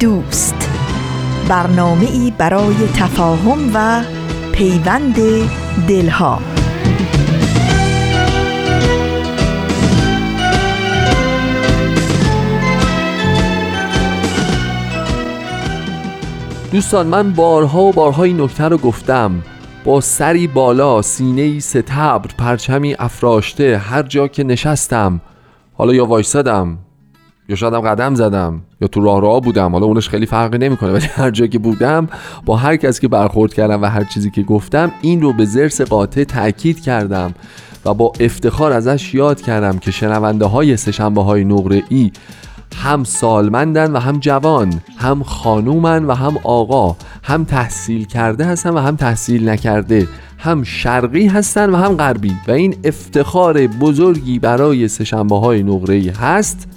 دوست. برنامه ای برای تفاهم و پیوند دلها. دوستان من بارها و بارها این نکته رو گفتم. با سری بالا سینه ستبر پرچمی افراشته هر جا که نشستم. حالا یا وایسادم یا شاید قدم زدم. یا تو راه راه بودم حالا اونش خیلی فرقی نمی‌کنه ولی هر جایی که بودم با هر کسی که برخورد کردم و هر چیزی که گفتم این رو به زرس قاطع تاکید کردم و با افتخار ازش یاد کردم که شنونده های سشنبه های نقره ای هم سالمندن و هم جوان هم خانومن و هم آقا هم تحصیل کرده هستن و هم تحصیل نکرده هم شرقی هستن و هم غربی. و این افتخار بزرگی برای سشنبه های نقره ای هست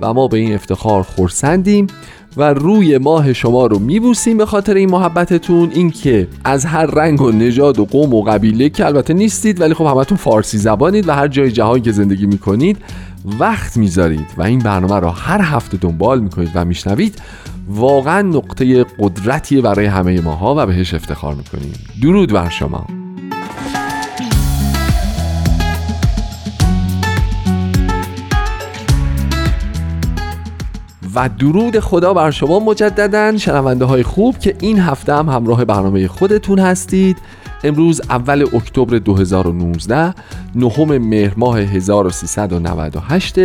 و ما به این افتخار خورسندیم و روی ماه شما رو میبوسیم به خاطر این محبتتون اینکه از هر رنگ و نژاد و قوم و قبیله که البته نیستید ولی خب همتون فارسی زبانید و هر جای جهان که زندگی می‌کنید وقت می‌ذارید و این برنامه رو هر هفته دنبال می‌کنید و میشنوید. واقعا نقطه قدرتیه برای همه ماها و بهش افتخار می‌کنیم. درود بر شما. و درود خدا بر شما مجددا. شنونده های خوب که این هفته هم همراه برنامه خودتون هستید. امروز اول اکتبر 2019 نهم مهر ماه 1398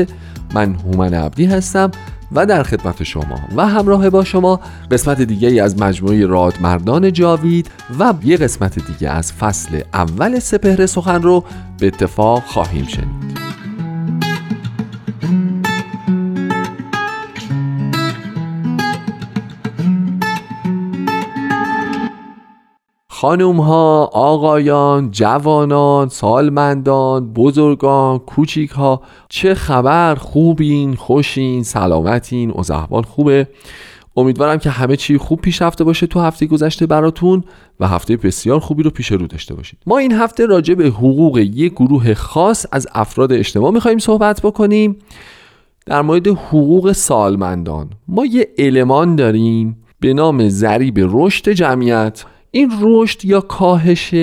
من هومن عبدی هستم و در خدمت شما و همراه با شما قسمت دیگه از مجموعه رادمردان جاوید و یه قسمت دیگه از فصل اول سپهر سخن رو به اتفاق خواهیم شنید. خانوم ها، آقایان، جوانان، سالمندان، بزرگان، کوچیک ها چه خبر؟ خوبین، خوشین، سلامتین، اوزحوال خوبه. امیدوارم که همه چی خوب پیش رفته باشه تو هفته گذشته براتون و هفته بسیار خوبی رو پیش رو داشته باشید. ما این هفته راجع به حقوق یک گروه خاص از افراد اجتماع می‌خوایم صحبت بکنیم. در مورد حقوق سالمندان ما یه المان داریم به نام ضریب رشد جمعیت. این رشد یا کاهش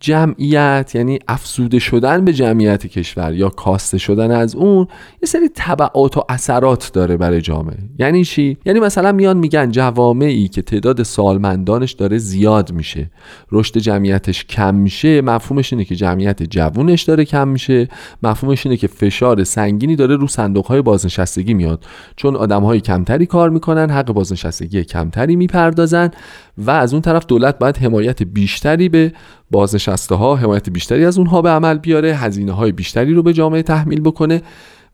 جمعیت یعنی افزوده شدن به جمعیت کشور یا کاسته شدن از اون یه سری طبعات و اثرات داره برای جامعه. یعنی چی؟ یعنی مثلا میان میگن جوامعی که تعداد سالمندانش داره زیاد میشه. رشد جمعیتش کم میشه مفهومش اینه که جمعیت جوونش داره کم میشه مفهومش اینه که فشار سنگینی داره رو صندوق های بازنشستگی میاد. چون آدم های کمتری کار می‌کنن حق بازنشستگی کمتری می‌پردازن و از اون طرف دولت باید حمایت بیشتری به بازنشسته ها حمایت بیشتری از اونها به عمل بیاره هزینه های بیشتری رو به جامعه تحمیل بکنه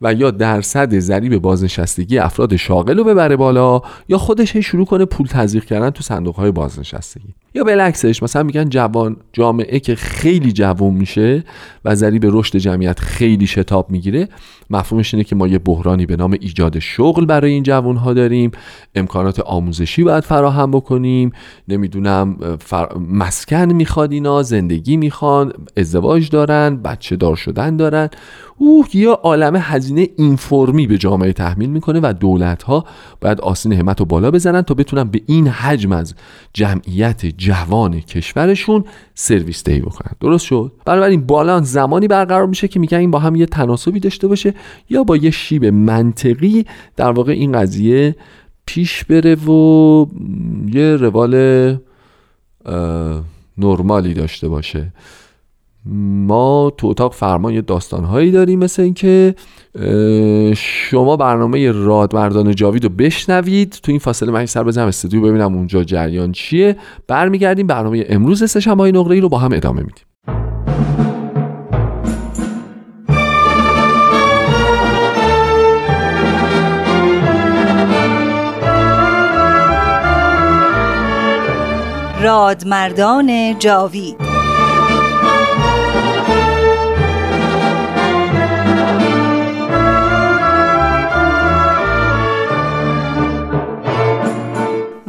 و یا درصد ضریب بازنشستگی افراد شاغل رو ببره بالا یا خودش شروع کنه پول تزریق کردن تو صندوق های بازنشستگی. یا بالعکسش مثلا میگن جوان جامعه که خیلی جوان میشه و ضریب رشد جمعیت خیلی شتاب می‌گیره مفهومش اینه که ما یه بحرانی به نام ایجاد شغل برای این جوان ها داریم. امکانات آموزشی باید فراهم بکنیم. نمی‌دونم مسکن می‌خواد اینا زندگی می‌خوان ازدواج دارن بچه دار شدن دارن. اوه یا عالم هزینه اینفرمی به جامعه تحمیل می‌کنه و دولت ها باید آسین همت رو بالا بزنن تا بتونن به این حجم از جمعیت جوان کشورشون سرویس دهی بکنن. درست شد؟ این بالانس زمانی برقرار میشه که میگن این با هم یه تناسبی داشته باشه یا با یه شیب منطقی در واقع این قضیه پیش بره و یه روال نرمالی داشته باشه. ما تو اتاق فرمان یه داستانهایی داریم مثل اینکه شما برنامه رادمردان جاوید رو بشنوید. تو این فاصله من سر بزنم استودیو ببینم اونجا جریان چیه. برمیگردیم برنامه امروز سشنبه های نقره رو با هم ادامه میدیم. رادمردان جاوید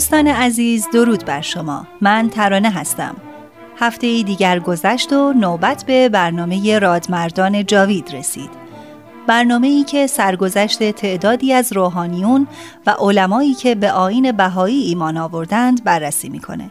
دوستان عزیز درود بر شما. من ترانه هستم. هفته ای دیگر گذشت و نوبت به برنامه رادمردان جاوید رسید. برنامه ای که سرگذشت تعدادی از روحانیون و علمایی که به آین بهایی ایمان آوردند بررسی می‌کنه.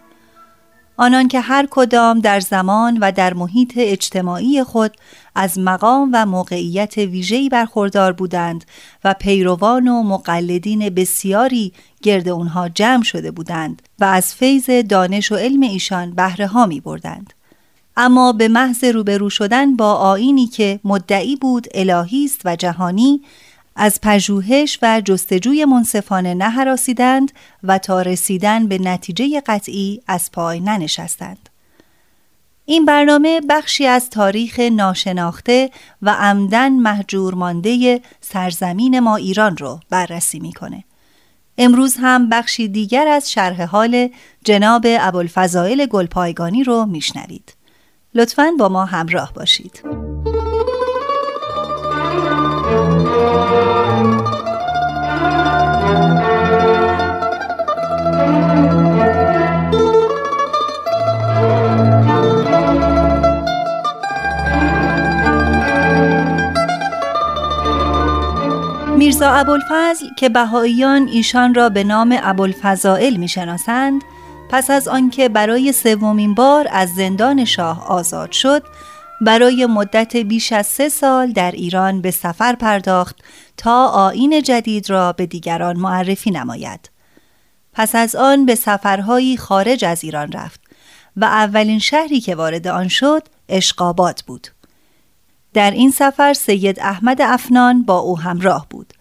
آنان که هر کدام در زمان و در محیط اجتماعی خود از مقام و موقعیت ویژه‌ای برخوردار بودند و پیروان و مقلدین بسیاری گرد اونها جمع شده بودند و از فیض دانش و علم ایشان بهره ها می بردند. اما به محض روبرو شدن با آینی که مدعی بود الهی است و جهانی از پژوهش و جستجوی منصفانه نهراسیدند و تا رسیدن به نتیجه قطعی از پای ننشستند. این برنامه بخشی از تاریخ ناشناخته و عمدن محجور مانده سرزمین ما ایران رو بررسی می‌کنه. امروز هم بخشی دیگر از شرح حال جناب ابوالفضائل گلپایگانی رو میشنوید. لطفاً با ما همراه باشید. میرزا ابوالفضل که بهاییان ایشان را به نام ابوالفضائل می‌شناسند پس از آنکه برای سومین بار از زندان شاه آزاد شد برای مدت بیش از سه سال در ایران به سفر پرداخت تا آین جدید را به دیگران معرفی نماید. پس از آن به سفرهایی خارج از ایران رفت و اولین شهری که وارد آن شد اشقابات بود. در این سفر سید احمد افنان با او همراه بود.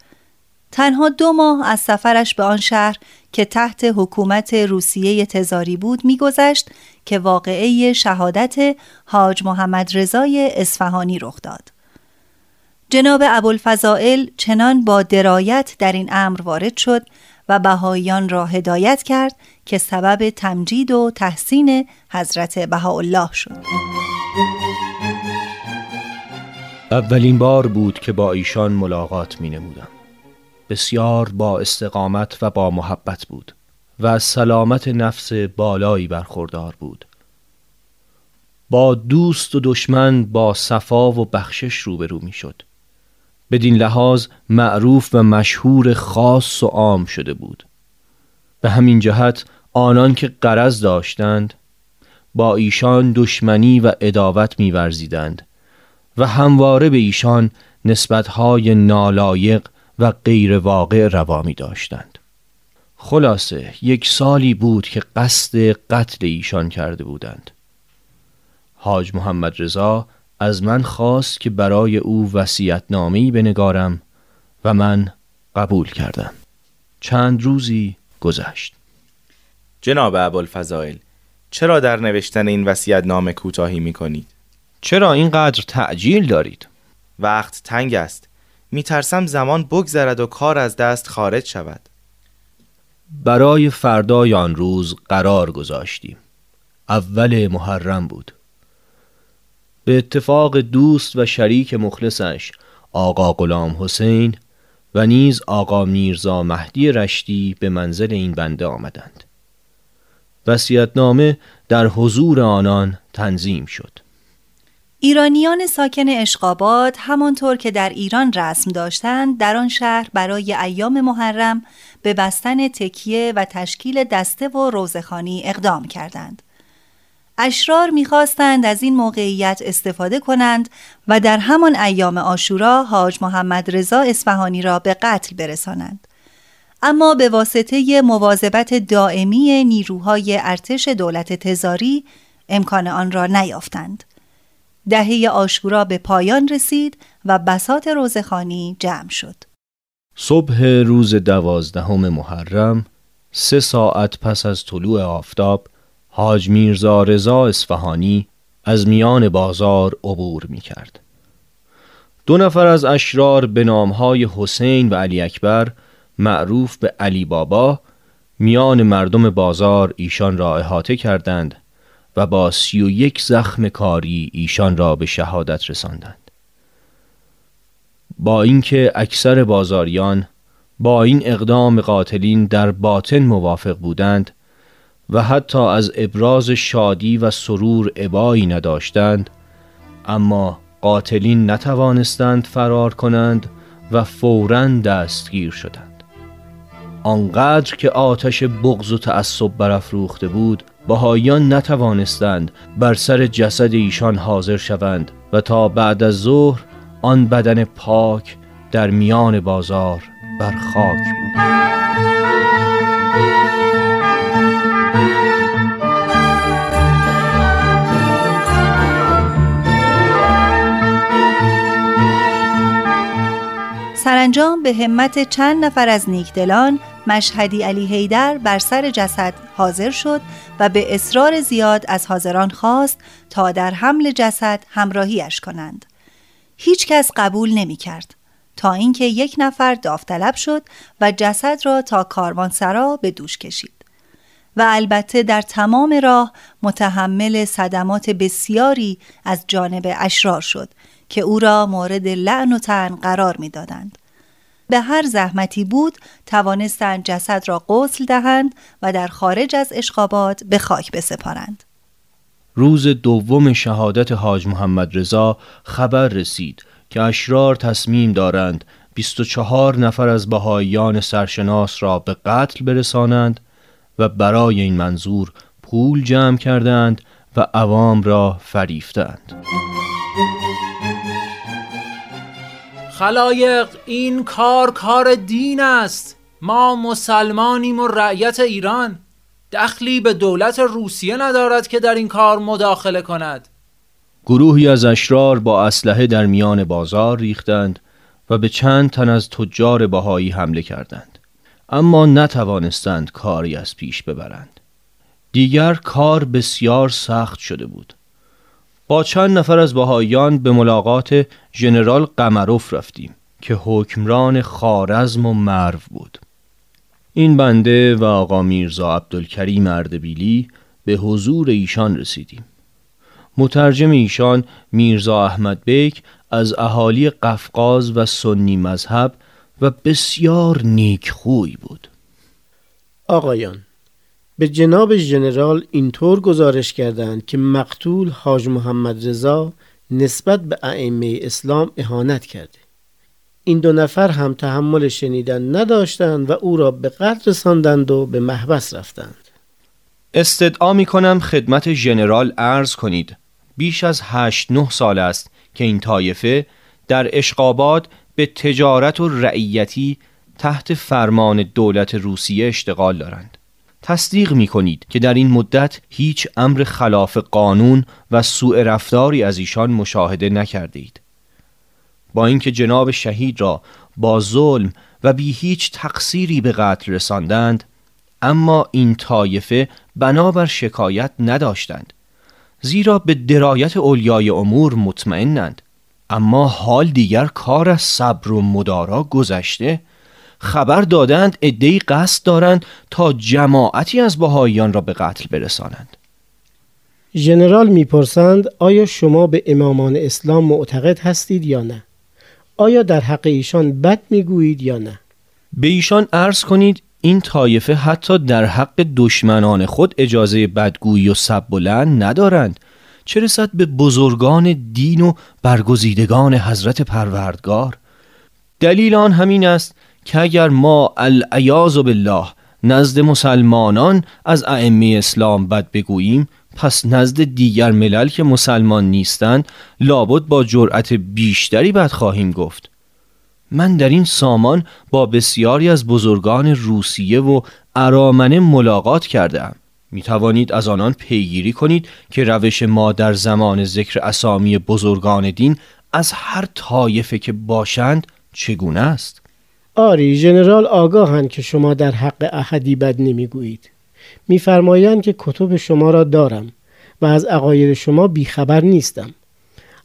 تنها دو ماه از سفرش به آن شهر که تحت حکومت روسیه تزاری بود میگذشت که واقعه شهادت حاج محمد رضای اصفهانی رخ داد. جناب ابوالفضائل چنان با درایت در این امر وارد شد و بهاییان را هدایت کرد که سبب تمجید و تحسین حضرت بهاءالله شد. اولین بار بود که با ایشان ملاقات می نمودم. بسیار با استقامت و با محبت بود و سلامت نفس بالایی برخوردار بود. با دوست و دشمن با صفا و بخشش روبرو می شد بدین لحاظ معروف و مشهور خاص و عام شده بود. به همین جهت آنان که قرض داشتند با ایشان دشمنی و اداوت میورزیدند و همواره به ایشان نسبتهای نالایق و غیر واقع روا می داشتند. خلاصه یک سالی بود که قصد قتل ایشان کرده بودند. حاج محمد رضا از من خواست که برای او وسیعتنامه‌ای بنگارم و من قبول کردم. چند روزی گذشت. جناب ابوالفضائل چرا در نوشتن این نامه کوتاهی می کنید؟ چرا اینقدر تعجیل دارید؟ وقت تنگ است. میترسم زمان بگذرد و کار از دست خارج شود. برای فردای آن روز قرار گذاشتیم. اول محرم بود. به اتفاق دوست و شریک مخلصش آقا غلام حسین و نیز آقا میرزا مهدی رشتی به منزل این بنده آمدند. وسیعتنامه در حضور آنان تنظیم شد. ایرانیان ساکن اشقاباد همانطور که در ایران رسم داشتند در آن شهر برای ایام محرم به بستن تکیه و تشکیل دسته و روزخانی اقدام کردند. اشرار می‌خواستند از این موقعیت استفاده کنند و در همان ایام آشورا حاج محمد رضا اصفهانی را به قتل برسانند. اما به واسطه مواظبت دائمی نیروهای ارتش دولت تزاری امکان آن را نیافتند. دهه آشورا به پایان رسید و بسات روزخانی جمع شد. صبح روز دوازدهم محرم سه ساعت پس از طلوع آفتاب حاج میرزا رضا اصفهانی از میان بازار عبور می کرد. دو نفر از اشرار به نامهای حسین و علی اکبر معروف به علی بابا میان مردم بازار ایشان را احاطه کردند و با سی و یک زخم کاری ایشان را به شهادت رساندند. با اینکه اکثر بازاریان با این اقدام قاتلین در باطن موافق بودند و حتی از ابراز شادی و سرور عبایی نداشتند اما قاتلین نتوانستند فرار کنند و فورا دستگیر شدند. آنقدر که آتش بغض و تعصب برافروخته بود بهاییان نتوانستند بر سر جسد ایشان حاضر شوند و تا بعد از ظهر آن بدن پاک در میان بازار بر خاک بود. سرانجام به همت چند نفر از نیکدلان مشهدی علی هیدر بر سر جسد حاضر شد و به اصرار زیاد از حاضران خواست تا در حمل جسد همراهیش کنند. هیچ کس قبول نمی کرد تا اینکه یک نفر داوطلب شد و جسد را تا کاروانسرا به دوش کشید. و البته در تمام راه متحمل صدمات بسیاری از جانب اشرار شد که او را مورد لعن و تن قرار می‌دادند. به هر زحمتی بود توانستند جسد را غسل دهند و در خارج از اشقابات به خاک بسپارند. روز دوم شهادت حاج محمد رضا خبر رسید که اشرار تصمیم دارند 24 نفر از بهاییان سرشناس را به قتل برسانند و برای این منظور پول جمع کردند و عوام را فریفتند. خلایق این کار کار دین است. ما مسلمانیم و رعیت ایران. دخلی به دولت روسیه ندارد که در این کار مداخله کند. گروهی از اشرار با اسلحه در میان بازار ریختند و به چند تن از تجار بهایی حمله کردند. اما نتوانستند کاری از پیش ببرند. دیگر کار بسیار سخت شده بود. با چند نفر از بهاییان به ملاقات ژنرال قمروف رفتیم که حکمران خارزم و مرو بود. این بنده و آقا میرزا عبدالکریم اردبیلی به حضور ایشان رسیدیم. مترجم ایشان میرزا احمد بیک از اهالی قفقاز و سنی مذهب و بسیار نیک خوی بود. آقایان به جناب ژنرال اینطور گزارش کردند که مقتول حاج محمد رضا نسبت به ائمه اسلام اهانت کرده. این دو نفر هم تحمل شنیدن نداشتند و او را به قتل رساندند و به محبس رفتند. استدعا می کنم خدمت ژنرال ارز کنید. بیش از هشت نه سال است که این طایفه در اشقاباد به تجارت و رعیتی تحت فرمان دولت روسیه اشتغال دارند. تصدیق می کنید که در این مدت هیچ امر خلاف قانون و سوء رفتاری از ایشان مشاهده نکرده اید. با اینکه جناب شهید را با ظلم و بی هیچ تقصیری به قتل رساندند اما این طایفه بنابر شکایت نداشتند زیرا به درایت اولیای امور مطمئنند اما حال دیگر کار از صبر و مدارا گذشته خبر دادند عدهای قصد دارند تا جماعتی از بهاییان را به قتل برسانند. ژنرال می‌پرسند آیا شما به امامان اسلام معتقد هستید یا نه؟ آیا در حق ایشان بد می‌گویید یا نه؟ به ایشان عرض کنید این طایفه حتی در حق دشمنان خود اجازه بدگویی و سب ندارند. چه رسد به بزرگان دین و برگزیدگان حضرت پروردگار؟ دلیل آن همین است که اگر ما العیاذ بالله نزد مسلمانان از ائمه اسلام بد بگوییم پس نزد دیگر ملل که مسلمان نیستند لابد با جرأت بیشتری بد خواهیم گفت. من در این سامان با بسیاری از بزرگان روسیه و ارامنه ملاقات کردم می توانید از آنان پیگیری کنید که روش ما در زمان ذکر اسامی بزرگان دین از هر طایفه که باشند چگونه است. آری ژنرال آگاهند که شما در حق احدی بد نمی‌گویید. میفرمایند که کتب شما را دارم و از عقاید شما بیخبر نیستم.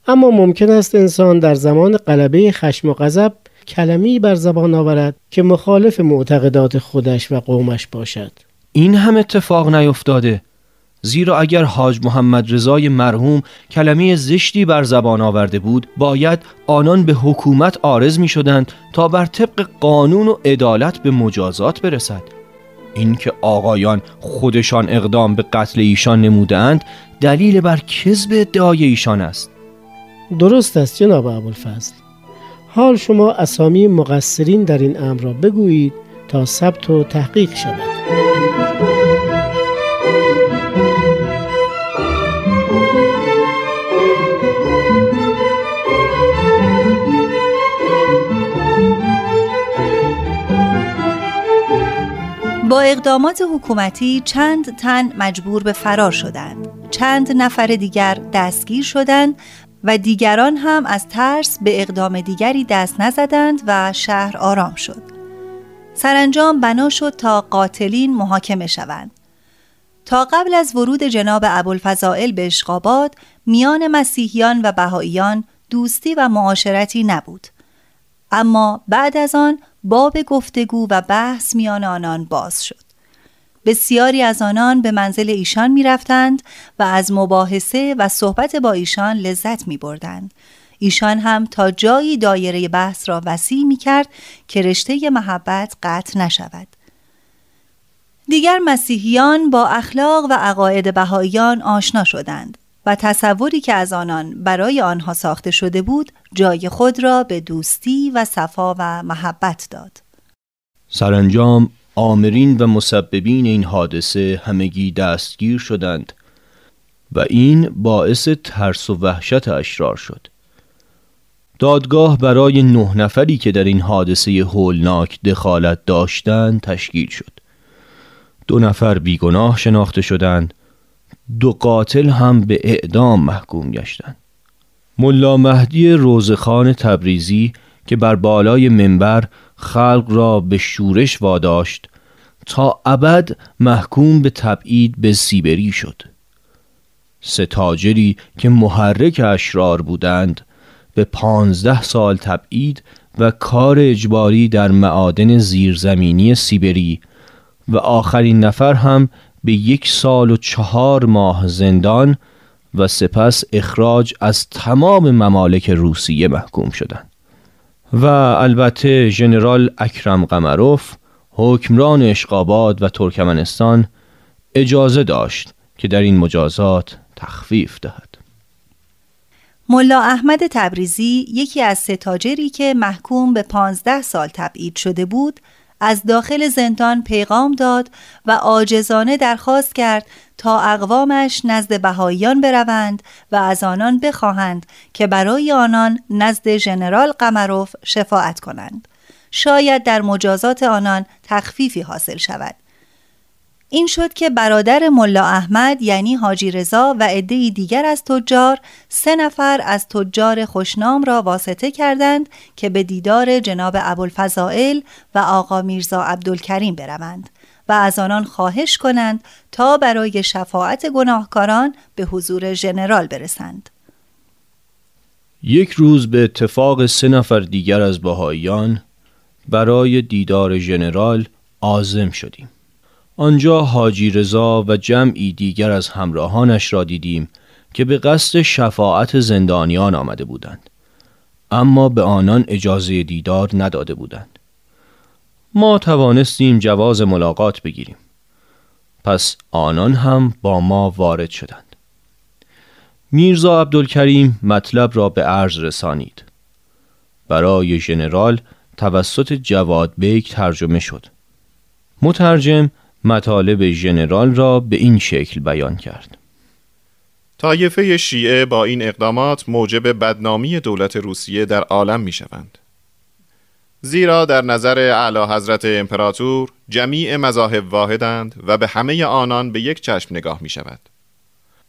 اما ممکن است انسان در زمان غلبه خشم و غضب کلمی بر زبان آورد که مخالف معتقدات خودش و قومش باشد. این هم اتفاق نیفتاده. زیرا اگر حاج محمد رضای مرحوم کلمه زشتی بر زبان آورده بود باید آنان به حکومت آرز می شدند تا بر طبق قانون و عدالت به مجازات برسد. اینکه آقایان خودشان اقدام به قتل ایشان نمودند دلیل بر کذب ادعای ایشان است. درست است جناب ابوالفضل. حال شما اسامی مقصرین در این امر را بگویید تا ثبت و تحقیق شود. با اقدامات حکومتی چند تن مجبور به فرار شدند. چند نفر دیگر دستگیر شدند و دیگران هم از ترس به اقدام دیگری دست نزدند و شهر آرام شد. سرانجام بنا شد تا قاتلین محاکمه شوند. تا قبل از ورود جناب ابوالفضائل به اشقابات میان مسیحیان و بهاییان دوستی و معاشرتی نبود. اما بعد از آن باب گفتگو و بحث میان آنان باز شد بسیاری از آنان به منزل ایشان می رفتند و از مباحثه و صحبت با ایشان لذت می بردند. ایشان هم تا جایی دایره بحث را وسیع می کرد که رشته محبت قطع نشود. دیگر مسیحیان با اخلاق و عقاید بهاییان آشنا شدند و تصوری که از آنان برای آنها ساخته شده بود جای خود را به دوستی و صفا و محبت داد. سرانجام آمرین و مسببین این حادثه همگی دستگیر شدند و این باعث ترس و وحشت اشرار شد دادگاه برای نه نفری که در این حادثه هولناک دخالت داشتند تشکیل شد دو نفر بیگناه شناخته شدند دو قاتل هم به اعدام محکوم گشتند. ملا مهدی روزخان تبریزی که بر بالای منبر خلق را به شورش واداشت تا ابد محکوم به تبعید به سیبری شد. سه تاجری که محرک اشرار بودند به پانزده سال تبعید و کار اجباری در معادن زیرزمینی سیبری و آخرین نفر هم به یک سال و چهار ماه زندان و سپس اخراج از تمام ممالک روسیه محکوم شدند. و البته ژنرال اکرم قمروف حکمران اشقاباد و ترکمنستان اجازه داشت که در این مجازات تخفیف دهد. ملا احمد تبریزی یکی از ستاجری که محکوم به پانزده سال تبعید شده بود از داخل زندان پیغام داد و عاجزانه درخواست کرد تا اقوامش نزد بهاییان بروند و از آنان بخواهند که برای آنان نزد ژنرال قمروف شفاعت کنند. شاید در مجازات آنان تخفیفی حاصل شود. این شد که برادر ملا احمد یعنی حاجی رضا و عده دیگر از تجار سه نفر از تجار خوشنام را واسطه کردند که به دیدار جناب ابوالفضائل و آقا میرزا عبدالکریم بروند و از آنان خواهش کنند تا برای شفاعت گناهکاران به حضور ژنرال برسند. یک روز به اتفاق سه نفر دیگر از بهاییان برای دیدار ژنرال آزم شدیم. آنجا حاجی رضا و جمعی دیگر از همراهانش را دیدیم که به قصد شفاعت زندانیان آمده بودند. اما به آنان اجازه دیدار نداده بودند. ما توانستیم جواز ملاقات بگیریم. پس آنان هم با ما وارد شدند. میرزا عبدالکریم مطلب را به عرض رسانید. برای ژنرال توسط جواد بیک ترجمه شد. مترجم مطالب ژنرال را به این شکل بیان کرد طایفه شیعه با این اقدامات موجب بدنامی دولت روسیه در عالم می شوند. زیرا در نظر اعلی حضرت امپراتور جمیع مذاهب واحدند و به همه آنان به یک چشم نگاه می شود.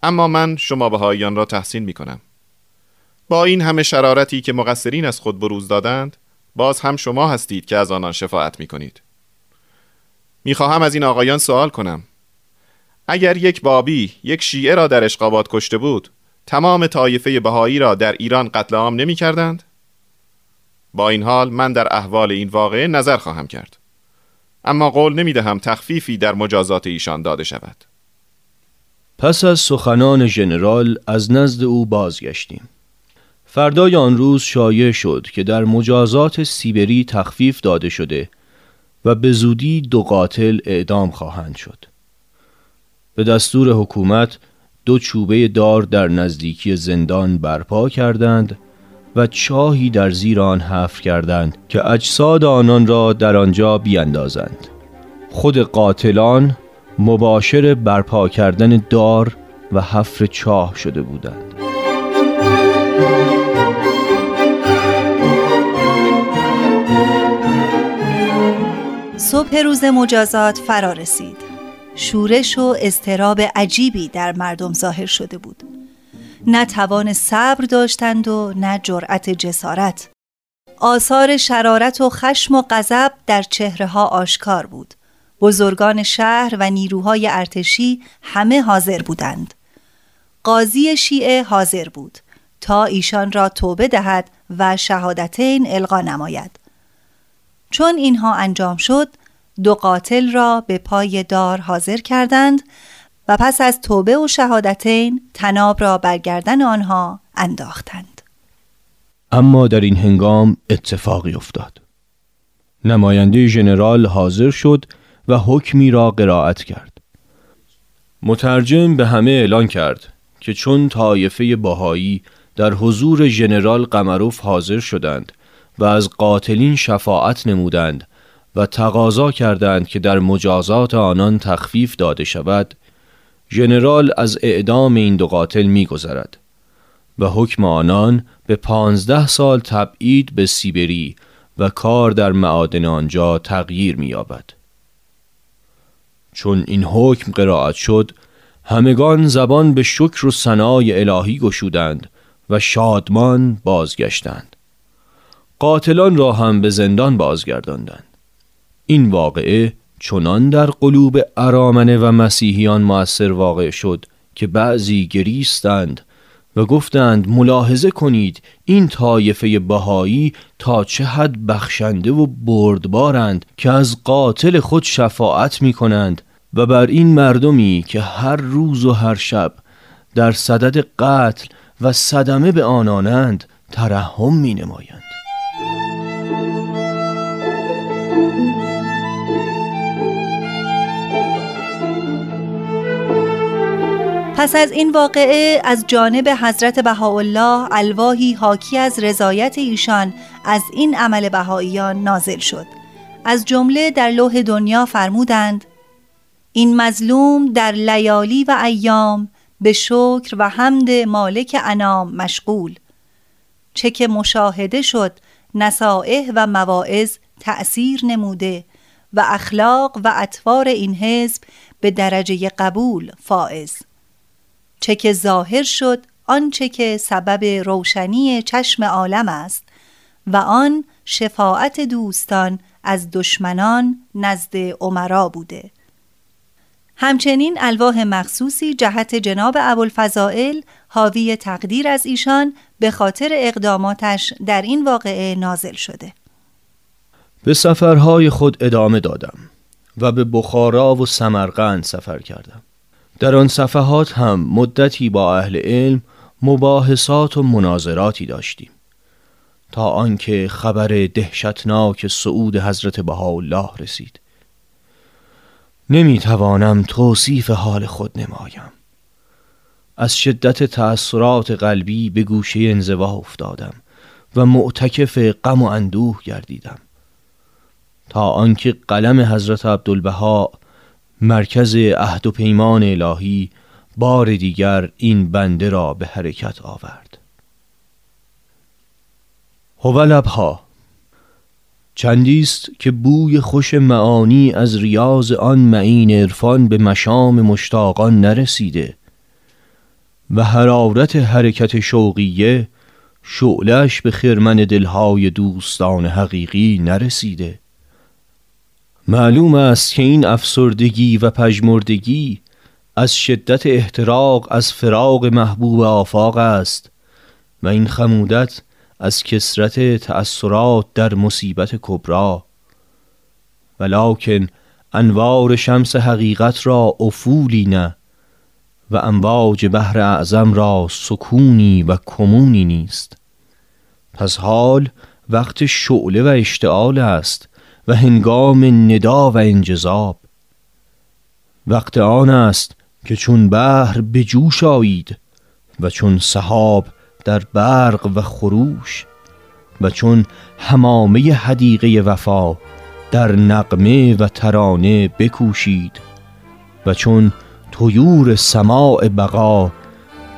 اما من شما بهاییان را تحسین می کنم. با این همه شرارتی که مقصرین از خود بروز دادند باز هم شما هستید که از آنان شفاعت می کنید. می خواهم از این آقایان سوال کنم. اگر یک بابی یک شیعه را در اشقابات کشته بود تمام طایفه بهایی را در ایران قتل عام نمی کردند؟ با این حال من در احوال این واقعه نظر خواهم کرد اما قول نمی دهم تخفیفی در مجازات ایشان داده شود پس از سخنان ژنرال از نزد او بازگشتیم فردای آن روز شایع شد که در مجازات سیبری تخفیف داده شده و به زودی دو قاتل اعدام خواهند شد. به دستور حکومت دو چوبه دار در نزدیکی زندان برپا کردند و چاهی در زیر آن حفر کردند که اجساد آنان را در آنجا بیاندازند خود قاتلان مباشر برپا کردن دار و حفر چاه شده بودند. صبح روز مجازات فرا رسید. شورش و استراب عجیبی در مردم ظاهر شده بود. نه توان صبر داشتند و نه جرأت جسارت. آثار شرارت و خشم و غضب در چهره ها آشکار بود. بزرگان شهر و نیروهای ارتشی همه حاضر بودند. قاضی شیعه حاضر بود تا ایشان را توبه دهد و شهادتین القا نماید. چون اینها انجام شد دو قاتل را به پای دار حاضر کردند و پس از توبه و شهادتین تناب را برگردن آنها انداختند. اما در این هنگام اتفاقی افتاد. نماینده ژنرال حاضر شد و حکمی را قرائت کرد. مترجم به همه اعلان کرد که چون طایفه باهایی در حضور ژنرال قمروف حاضر شدند و از قاتلین شفاعت نمودند و تقاضا کردند که در مجازات آنان تخفیف داده شود ژنرال از اعدام این دو قاتل میگذرد و حکم آنان به پانزده سال تبعید به سیبری و کار در معادن آنجا تغییر می‌یابد. چون این حکم قرائت شد همگان زبان به شکر و ثنای الهی گشودند و شادمان بازگشتند قاتلان را هم به زندان بازگرداندند این واقعه چنان در قلوب ارامنه و مسیحیان موثر واقع شد که بعضی گریستند و گفتند ملاحظه کنید این طایفه بهایی تا چه حد بخشنده و بردبارند که از قاتل خود شفاعت می کنند و بر این مردمی که هر روز و هر شب در صدد قتل و صدمه به آنانند ترحم می نمایند. پس از این واقعه از جانب حضرت بهاءالله الواهی حاکی از رضایت ایشان از این عمل بهاییان نازل شد. از جمله در لوح دنیا فرمودند این مظلوم در لیالی و ایام به شکر و حمد مالک انام مشغول. چه که مشاهده شد نصائح و مواعظ تأثیر نموده و اخلاق و اطوار این حزب به درجه قبول فائز. چه که ظاهر شد آنچه که سبب روشنی چشم عالم است و آن شفاعت دوستان از دشمنان نزد عمرا بوده. همچنین الواح مخصوصی جهت جناب ابوالفضائل حاوی تقدیر از ایشان به خاطر اقداماتش در این واقعه نازل شده. به سفرهای خود ادامه دادم و به بخارا و سمرقند سفر کردم. در آن صفحات هم مدتی با اهل علم مباحثات و مناظراتی داشتیم. تا آنکه خبر دهشتناک صعود حضرت بهاءالله رسید. نمی توانم توصیف حال خود نمایم. از شدت تأثیرات قلبی به گوشه انزوا افتادم و معتکف غم و اندوه گردیدم. تا آنکه قلم حضرت عبدالبها مرکز عهد و پیمان الهی بار دیگر این بنده را به حرکت آورد. هولبها چندیست که بوی خوش معانی از ریاض آن معین عرفان به مشام مشتاقان نرسیده و حرارت حرکت شوقیه شعلش به خرمن دلهای دوستان حقیقی نرسیده. معلوم است که این افسردگی و پژمردگی از شدت احتراق از فراغ محبوب آفاق است و این خمودت از کسرت تأثرات در مصیبت کبرا ولکن انوار شمس حقیقت را افولی نه و امواج بحر اعظم را سکونی و کمونی نیست. پس حال وقت شعله و اشتعال است و هنگام ندا و انجذاب. وقت آن است که چون بحر به جوش آیید و چون سحاب در برق و خروش و چون همامه حدیقه وفا در نقمه و ترانه بکوشید و چون طیور سماع بقا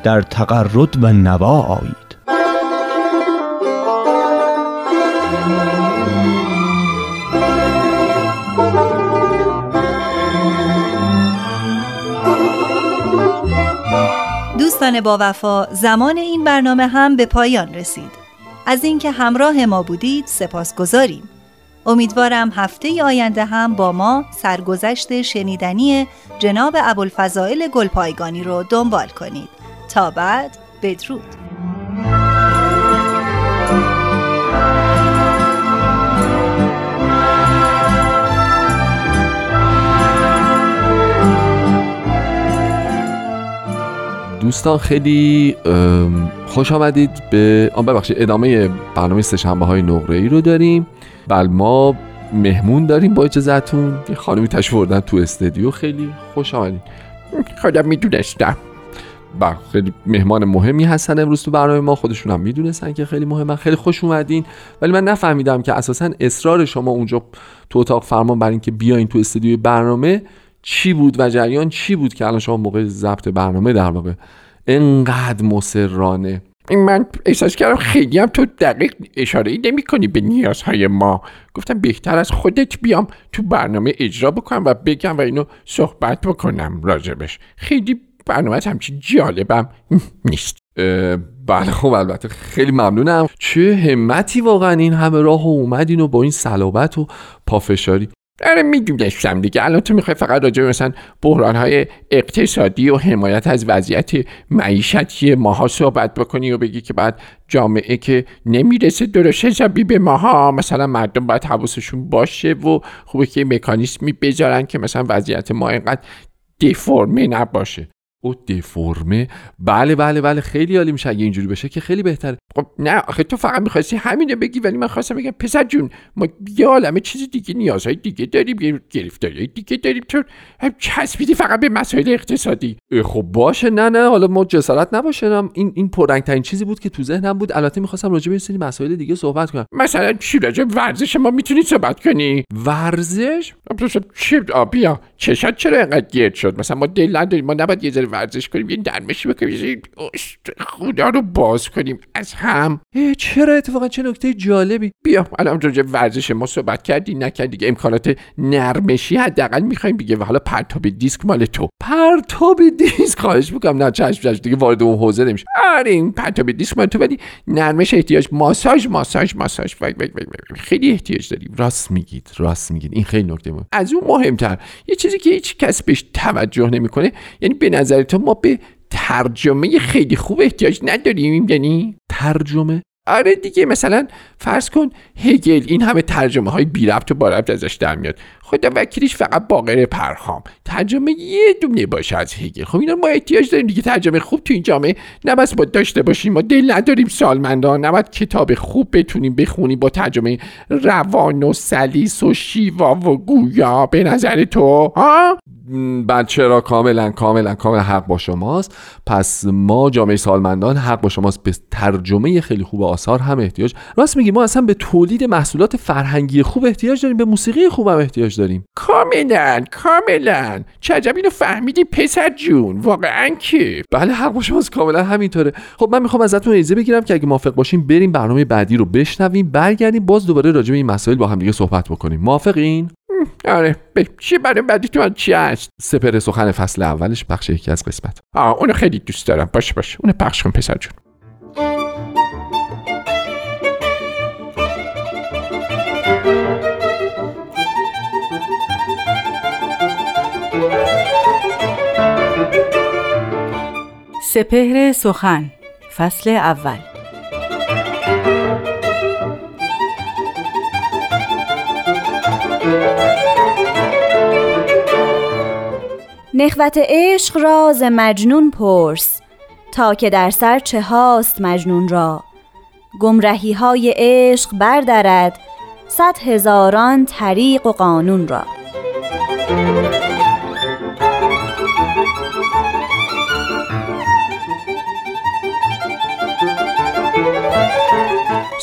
در تقرد و نوا آیید. دوستان با وفا زمان این برنامه هم به پایان رسید. از اینکه همراه ما بودید سپاس گذاریم. امیدوارم هفته آینده هم با ما سرگذشت شنیدنی جناب ابوالفضائل گلپایگانی رو دنبال کنید. تا بعد بدرود. دوستان خیلی خوش آمدید به آن ببخشید ادامه برنامه سهشنبه های نقره ای رو داریم. بل ما مهمون داریم با اجازهتون یه خانمی تشریف بردن تو استودیو خیلی خوش آمدید. خودم می‌دونستم. با بله، خیلی مهمان مهمی هستن امروز تو برنامه ما خودشون هم می‌دونستن که خیلی مهمن. خیلی خوش اومدین. ولی من نفهمیدم که اساسا اصرار شما اونجا تو اتاق فرمان بر اینکه بیاین تو استودیو برنامه چی بود و جریان چی بود که الان شما موقع ضبط برنامه در واقع انقدر مسررانه؟ من احساس کردم خیلی هم تو دقیق اشاره ای نمی کنی به نیازهای ما. گفتم بهتر از خودت بیام تو برنامه اجرا بکنم و بگم و اینو صحبت بکنم راجبش. خیلی برنامه همچین جالبم نیست. بله خب البته خیلی ممنونم. چه همتی واقعا این همه راه و اومدین و با این صلابت و پافشاری. آره می‌دونستم دیگه. الان تو می‌خوای فقط راجع مثلا بحران های اقتصادی و حمایت از وضعیت معیشتی ماها صحبت بکنی و بگی که بعد جامعه که نمی‌رسه درست حسابی به ماها مثلا مردم باید حواسشون باشه و خوبه که مکانیسمی بذارن که مثلا وضعیت ما اینقدر دیفورمه نباشه. او دفرمه بله بله بله خیلی عالی میشه اگه اینجوری بشه که خیلی بهتره خب نه آخه تو فقط می‌خواستی همینو بگی ولی من خواستم بگم پسر جون ما یه عالمه چیز دیگه نیازهای دیگه داریم گرفتاری دیگه داریم. چون چسبیدی فقط به مسائل اقتصادی. خب باشه. نه نه حالا ما جسارت نباشه. این این پررنگ ترین چیزی بود که تو ذهنم بود. البته می‌خواستم راجع به سری مسائل دیگه صحبت کنم. مثلا چی راجع ورزش ما می‌تونی صحبت کنی؟ ورزش؟ چه آبیا چشات چرا اینقدر گرد شد؟ مثلا ما دل نداریم. ما نباید یه ذره ورزش کنیم یه درمشی بکنیم خدا رو باز کنیم. از هم. چرا اتفاقا چه نکته جالبی؟ بیا الان راجع ورزش ما صحبت کردی نکردی دیگه امکانات نرمشی حداقل می‌خوایم بگه و حالا پرتاب دیسک مال تو. پرتاب دیسک؟ خواهش می‌کنم نه چشم چشم دیگه وارد اون حوزه نمیشه. آره این پرتاب دیسک مال تو ولی نرمش احتیاج. ماساژ ماساژ ماساژ. خیلی احتیاج داریم. راست میگید راست میگید. این خیلی نکته مهم. از اون مهمتر. یه چیزی که هیچ کس بهش توجه نمی‌کنه یعنی به نظر تو ما به ترجمه خیلی خوب احتیاج نداریم یعنی ترجمه؟ آره دیگه مثلا فرض کن هگل این همه ترجمه های بی ربط و با ربط ازش در میاد. خدا وکیلیش فقط باقر پرخام. ترجمه یه دونه باشه از هگل. خب اینا ما احتیاج داریم دیگه ترجمه خوب تو این جامعه نباید با داشته باشیم ما دل نداریم سالمندان نباید کتاب خوب بتونیم بخونیم با ترجمه روان و سلیس و شیوا و گویا. به نظر تو ها؟ بعد چرا کاملا کاملا کاملا حق با شماست. پس ما جامعه سالمندان حق با شماست. به ترجمه خیلی خوب آثار هم احتیاج. راست میگی ما اصلا به تولید محصولات فرهنگی خوب احتیاج داریم به موسیقی خوب هم احتیاج داریم. کاملا کاملا. چه عجب اینو فهمیدی پسر جون. واقعا که. بله حق با شماست کاملا همینطوره. خب من می‌خوام ازتون اجازه بگیرم که اگه موافق باشیم بریم برنامه بعدی رو بشنویم برگردیم باز دوباره راجع به این مسائل با هم دیگه صحبت بکنیم. موافقین؟ آره. چی برای بعدی تو چی هست؟ سپر سخن فصل اولش بخش یکی از قسمت. آه اونو خیلی دوست دارم. باش باش اونو پخش کن پسر جون. سپهر سخن فصل اول. نخوت عشق را ز مجنون پرس تا که در سر چه هاست مجنون را. گمرهی های عشق بردرد صد هزاران طریق و قانون را.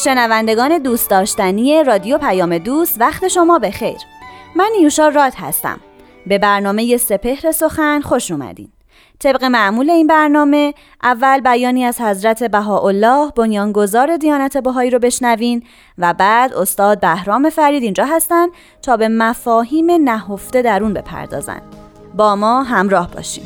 شنوندگان دوست داشتنی رادیو پیام دوست وقت شما بخیر. من نیوشا راد هستم. به برنامه سپهر سخن خوش اومدین. طبق معمول این برنامه اول بیانی از حضرت بهاءالله بنیانگذار دیانت بهایی رو بشنوین و بعد استاد بهرام فرید اینجا هستن تا به مفاهیم نهفته درون بپردازن. با ما همراه باشین.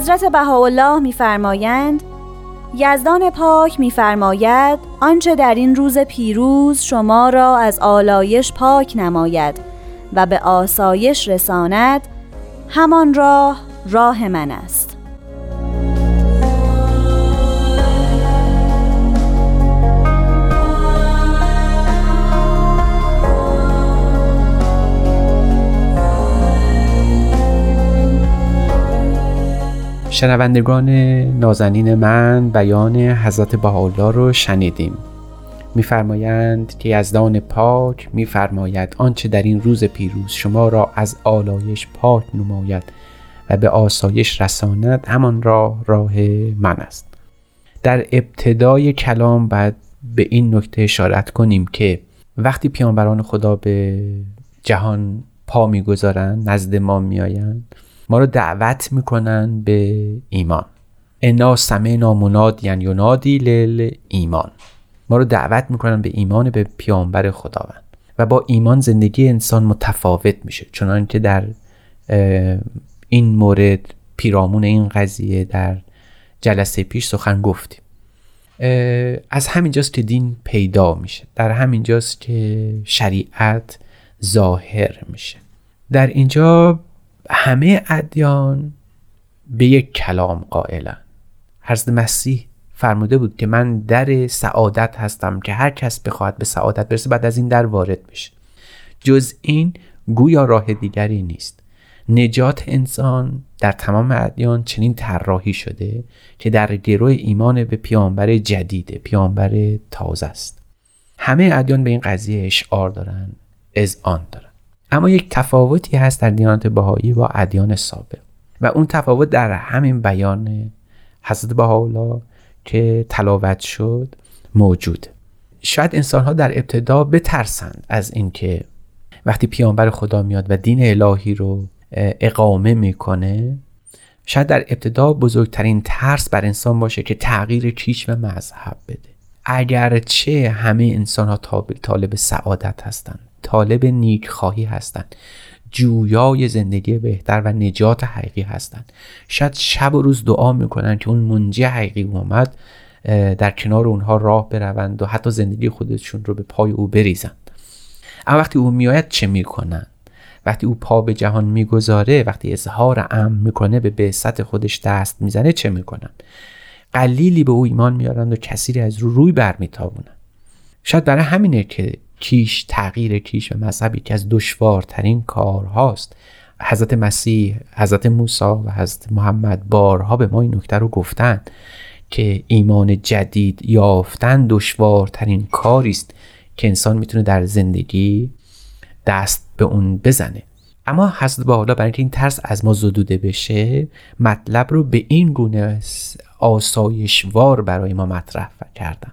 حضرت بهاءالله میفرمایند یزدان پاک میفرماید آنچه در این روز پیروز شما را از آلایش پاک نماید و به آسایش رساند همان راه راه من است. شنوندگان نازنین من بیان حضرت بهاءالله رو شنیدیم. میفرمایند که یزدان پاک میفرماید آنچه در این روز پیروز شما را از آلایش پاک نماید و به آسایش رساند همان راه راه من است. در ابتدای کلام بعد به این نکته اشارت کنیم که وقتی پیانبران خدا به جهان پا می‌گذارند نزد ما میآیند ما رو دعوت می‌کنن به ایمان. انا سمعنا منادیا ینادی لل ایمان ما رو دعوت می‌کنن به ایمان به پیامبر خداوند. و با ایمان زندگی انسان متفاوت میشه. چنان که در این مورد پیرامون این قضیه در جلسه پیش سخن گفتیم. از همینجاست که دین پیدا میشه. در همینجاست که شریعت ظاهر میشه. در اینجا همه ادیان به یک کلام قائلن. حضرت مسیح فرموده بود که من در سعادت هستم که هر کس بخواهد به سعادت برسه بعد از این در وارد بشه. جز این گویا راه دیگری نیست. نجات انسان در تمام ادیان چنین طراحی شده که در گروه ایمان به پیامبر جدیده پیامبر تازه است. همه ادیان به این قضیه اشعار دارن از آن دارن. اما یک تفاوتی هست در دیانت بهایی با ادیان سابق. و اون تفاوت در همین بیان حضرت بهاءالله که تلاوت شد موجود. شاید انسان ها در ابتدا بترسند از اینکه وقتی پیامبر خدا میاد و دین الهی رو اقامه می‌کنه شاید در ابتدا بزرگترین ترس بر انسان باشه که تغییر کیش و مذهب بده. اگرچه همه انسان ها طالب سعادت هستند. طالب نیک خواهی هستند. جویای زندگی بهتر و نجات حقیقی هستند. شاید شب و روز دعا می‌کنن که اون منجی حقیقی اومد در کنار اونها راه بروند و حتی زندگی خودشون رو به پای او بریزند اما وقتی او میآید چه می‌کنن؟ وقتی او پا به جهان می‌گذاره وقتی اظهار امن می‌کنه به بعثت خودش دست می‌زنه چه می‌کنن؟ قلیلی به او ایمان میارند و کثیری از رو روی برمیتابونن شاید برای همینه که کیش تغییر کیش و مذهب یکی از دشوارترین کارهاست. حضرت مسیح حضرت موسی و حضرت محمد بارها به ما این نکته رو گفتن که ایمان جدید یافتن دشوارترین کاری است که انسان می‌تونه در زندگی دست به اون بزنه. اما حضرت بالا برای اینکه این ترس از ما زدوده بشه مطلب رو به این گونه آسایشوار برای ما مطرح کردن.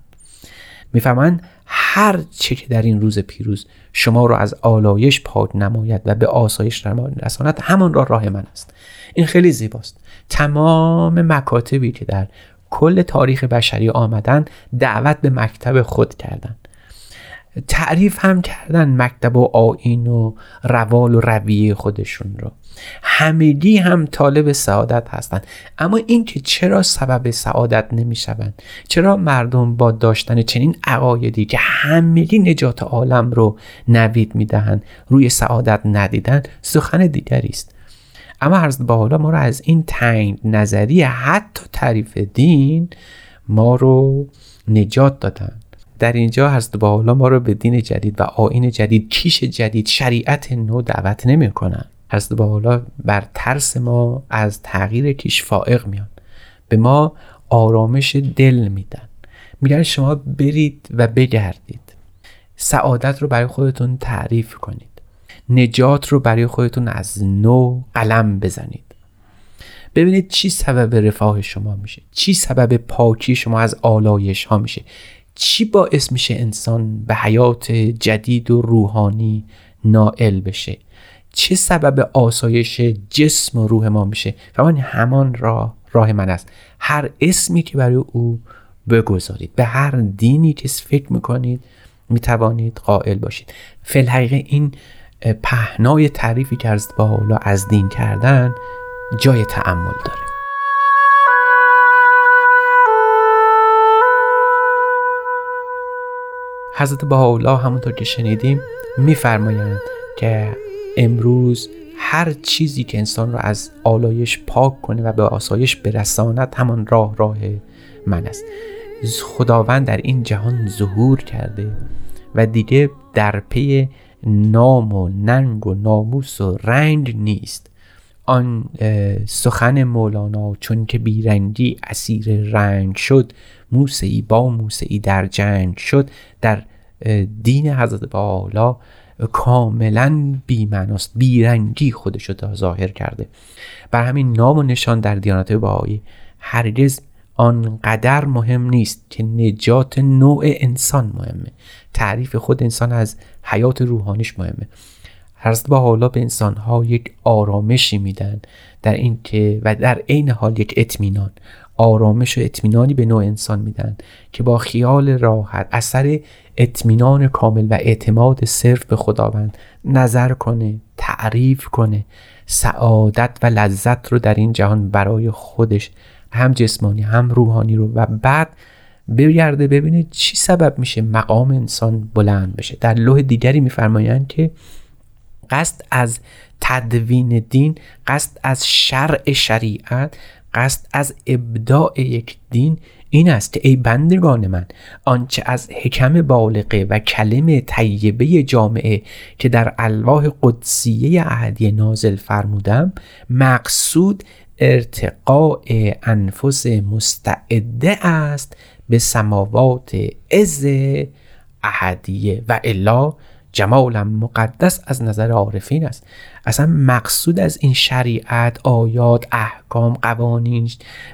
می‌فهمن هر چه که در این روز پیروز شما رو از آلایش پاک نماید و به آسایش رساند همان را راه من است. این خیلی زیباست. تمام مکاتبی که در کل تاریخ بشری آمدن دعوت به مکتب خود کردن تعریف هم کردن مکتب و آین و روال و رویه خودشون رو. همگی هم طالب سعادت هستند. اما اینکه چرا سبب سعادت نمی‌شوند؟ چرا مردم با داشتن چنین عقایدی که همگی نجات عالم رو نوید می‌دهند روی سعادت ندیدن سخن دیگری است. اما عرض با حالا ما رو از این تنگ نظری حتی تعریف دین ما رو نجات دادن در اینجا هست با حالا ما رو به دین جدید و آین جدید کیش جدید شریعت نو دعوت نمی کنن با حالا بر ترس ما از تغییر کیش فائق میان. به ما آرامش دل میدن. میگن شما برید و بگردید. سعادت رو برای خودتون تعریف کنید. نجات رو برای خودتون از نو قلم بزنید. ببینید چی سبب رفاه شما میشه. چی سبب پاکی شما از آلایش ها میشه. چی باعث میشه انسان به حیات جدید و روحانی نائل بشه. چه سبب آسایش جسم و روح ما میشه؟ فهمان همان راه راه من است. هر اسمی که برای او بگذارید به هر دینی که فکر می‌کنید می‌توانید قائل باشید. فی الحقیقه این پهنای تعریفی که از با حالا از دین کردن جای تعمل داره. حضرت بهاءالله همونطور که شنیدیم میفرمایند که امروز هر چیزی که انسان را از آلایش پاک کنه و به آسایش برساند همان راه راه من است. خداوند در این جهان ظهور کرده و دیگه در پی نام و ننگ و ناموس و رنگ نیست. آن سخن مولانا چون که بیرنگی اسیر رنگ شد موسعی با موسعی در جنگ شد در دین حضرت بالا کاملا بیمناست بیرنگی خودش رو ظاهر کرده. بر همین نام و نشان در دیانت بهایی هرگز آنقدر مهم نیست که نجات نوع انسان مهمه. تعریف خود انسان از حیات روحانیش مهمه. حضرت با حالا به انسان ها یک آرامشی میدن در این که و در عین حال یک اطمینان. آرامش و اطمینانی به نوع انسان میدن که با خیال راحت اثر اطمینان کامل و اعتماد صرف به خداوند نظر کنه تعریف کنه. سعادت و لذت رو در این جهان برای خودش هم جسمانی هم روحانی رو. و بعد بگرده ببینه چی سبب میشه مقام انسان بلند بشه. در لوح دیگری میفرمایند که قصد از تدوین دین قصد از شرع شریعت قصد از ابداع یک دین این است که ای بندگان من آنچه از حکم بالغه و کلم طیبه جامعه که در الواح قدسیه اهدی نازل فرمودم مقصود ارتقاء انفس مستعده است به سماوات از احدیه و الا جمالم مقدس از نظر عارفین است. اصلا مقصود از این شریعت آیات احکام قوانین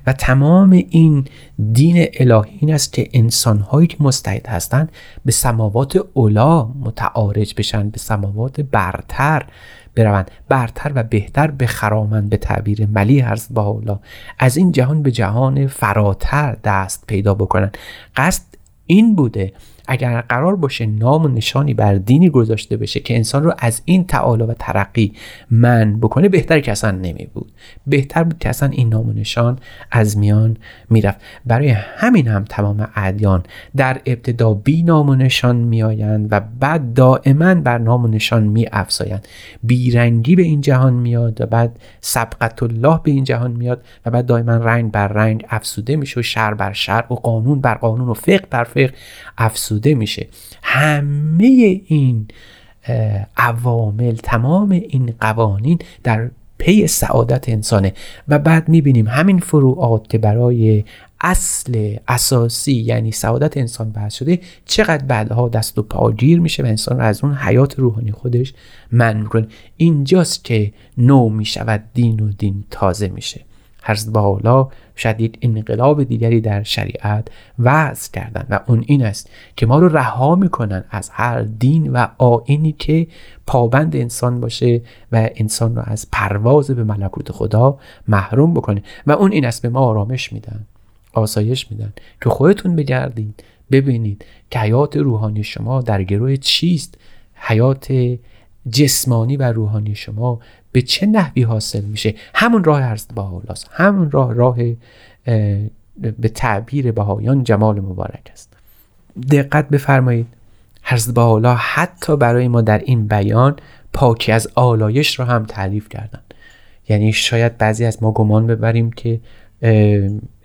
و تمام این دین الهی این است که انسانهایی که مستعد هستند به سماوات اولا متعارج بشن به سماوات برتر بروند. برتر و بهتر به خرامند به تعبیر ملی هرز با اولا از این جهان به جهان فراتر دست پیدا بکنن قصد این بوده اگر قرار باشه نام و نشانی بر دینی گذاشته بشه که انسان رو از این تعالی و ترقی من بکنه بهتر که اصلا نمی بود. بهتر بود که اصلا این نام و نشان از میان می‌رفت. برای همین هم تمام ادیان در ابتدا بی نام و نشان میآیند و بعد دائما بر نام و نشان می افزایند بیرنگی به این جهان میاد و بعد سبقت الله به این جهان میاد و بعد دائما رنگ بر رنگ افسوده میشه و شر بر شر و قانون بر قانون و فقه بر فقه افسوده میشه. همه این عوامل تمام این قوانین در پی سعادت انسانه. و بعد می‌بینیم همین فروعات که برای اصل اساسی یعنی سعادت انسان بحث شده چقدر بعدها دست و پاگیر میشه و انسان رو از اون حیات روحانی خودش من می‌کنه. اینجاست که نو می‌شود دین و دین تازه میشه. حضرت حالا شدید انقلاب دیگری در شریعت وضع کردن و اون این است که ما رو رها می‌کنن از هر دین و آینی که پابند انسان باشه و انسان رو از پرواز به ملکوت خدا محروم بکنه. و اون این است به ما آرامش میدن آسایش میدن که خودتون بگردید ببینید که حیات روحانی شما در گروه چیست. حیات جسمانی و روحانی شما به چه نحوی حاصل میشه؟ همون راه عرض با همون راه راه به تعبیر بهایان جمال مبارک است. دقت بفرمایید. حضرت با حتی برای ما در این بیان پاکی از آلایش را هم تعریف کردن. یعنی شاید بعضی از ما گمان ببریم که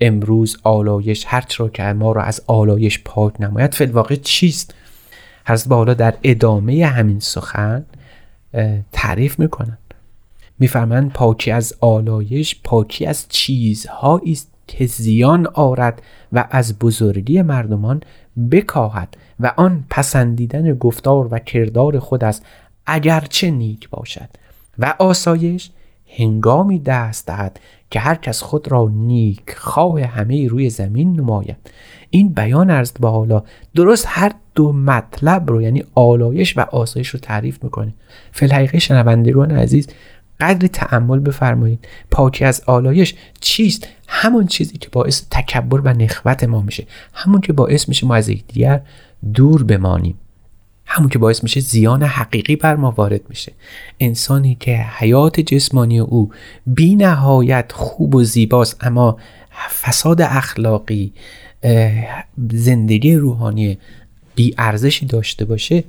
امروز آلایش هر را که ما را از آلایش پاک نماید فی واقع چیست؟ حضرت با در ادامه همین سخن تعریف می‌کنن. میفرمند پاکی از آلایش پاکی از چیزهایی است که زیان آرد و از بزرگی مردمان بکاهد و آن پسندیدن گفتار و کردار خود است اگرچه نیک باشد. و آسایش هنگامی دست دهد که هر کس خود را نیک خواه همه روی زمین نماید. این بیان ارز با حالا درست هر دو مطلب رو یعنی آلایش و آسایش رو تعریف می‌کنه. فلحقیقه شنوندگان عزیز قدر تعمل بفرمایید. پاکی از آلایش چیست؟ همون چیزی که باعث تکبر و نخوت ما میشه. همون که باعث میشه ما از یکدیگر دور بمانیم. همون که باعث میشه زیان حقیقی بر ما وارد میشه. انسانی که حیات جسمانی او بی نهایت خوب و زیباست اما فساد اخلاقی زندگی روحانی بی ارزشی داشته باشه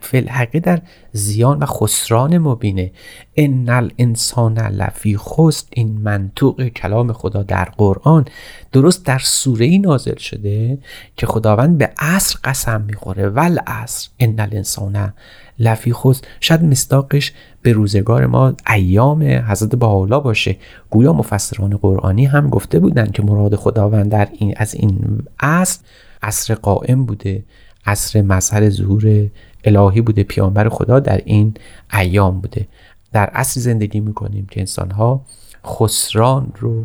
فلحقه در زیان و خسران مبینه. ان الانسان لفی خست این منطوق کلام خدا در قرآن درست در سوره ای نازل شده که خداوند به عصر قسم می‌خوره. ول عصر ان الانسان لفی خست شاید مستاقش به روزگار ما ایام حضرت بالا باشه. گویا مفسران قرآنی هم گفته بودند که مراد خداوند در این از این عصر عصر قائم بوده. عصر مظهر ظهور الهی بوده پیامبر خدا در این ایام بوده. در عصر زندگی می‌کنیم که انسان ها خسران رو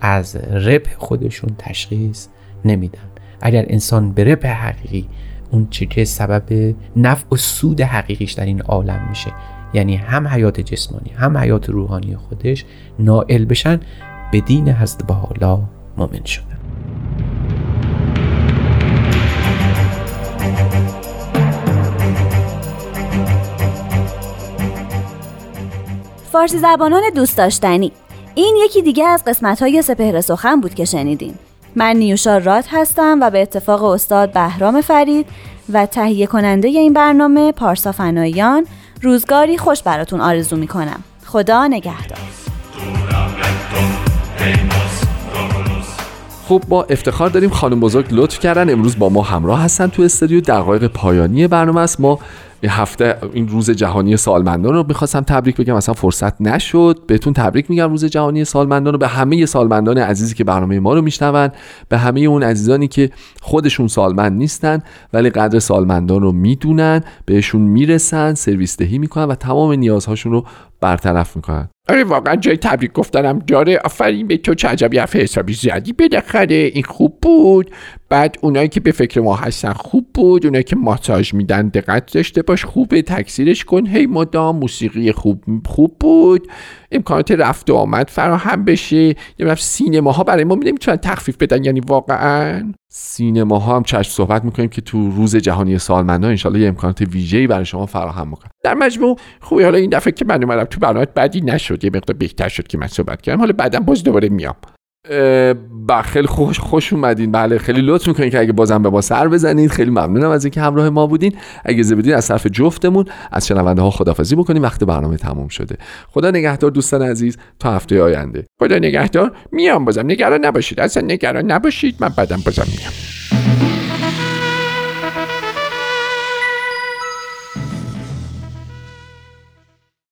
از رب خودشون تشخیص نمیدن. اگر انسان به رب حقیقی اون چه که سبب نفع و سود حقیقیش در این عالم میشه یعنی هم حیات جسمانی هم حیات روحانی خودش نائل بشن به دین حضرت حالا مؤمن شده فارسی زبانان دوست داشتنی. این یکی دیگه از قسمت های سپهر سخن بود که شنیدین. من نیوشا راد هستم و به اتفاق استاد بهرام فرید و تهیه کننده این برنامه پارسا فنایان روزگاری خوش براتون آرزو می‌کنم. خدا نگهدار. خب با افتخار داریم خانم بزرگ لطف کردن. امروز با ما همراه هستن تو استودیو دقایق پایانی برنامه است. ما هفته این روز جهانی سالمندان رو می‌خواستم تبریک بگم. اصلا فرصت نشد. بهتون تبریک میگم. روز جهانی سالمندان رو به همه سالمندان عزیزی که برنامه ما رو میشنون به همه اون عزیزانی که خودشون سالمند نیستن ولی قدر سالمندان رو می‌دونن بهشون می‌رسن سرویس دهی می‌کنن و تمام نیازهاشون رو برطرف می‌کنن. آره واقعا جای تبریک گفتنم داره آفرین به تو چه عجبی حرف حسابی زیادی بالاخره. این خوب بود. بعد اونایی که به فکر ما هستن خوب بود اونایی که ماساژ میدن دقت داشته باش خوبه تکثیرش کن. هی مدام موسیقی خوب خوب بود. امکانات رفت و آمد فراهم بشه. یه سینما ها برای ما می‌تونن تخفیف بدن یعنی واقعا. سینما ها هم چشم صحبت می‌کنیم که تو روز جهانی سالمندان انشالله یه امکانات ویژه‌ای برای شما فراهم می‌کنم در مجموع خوبی حالا این دفعه که من اومدم تو برنامه بدی نشد. یه مقدار بهتر شد که من صحبت کردم. حالا بعدا باز دوباره میام. خیلی خوش خوش اومدین. بله خیلی لطف می‌کنین که اگه بازم به ما سر بزنید خیلی ممنونم از اینکه همراه ما بودین. اگه بدین از طرف جفتمون از شنونده ها خدافظی بکنیم. وقت برنامه تموم شده. خدا نگهدار دوستان عزیز. تا هفته آینده. خدا نگهدار. میام بازم. نگران نباشید. اصلا نگران نباشید. من بعدم بازم میام.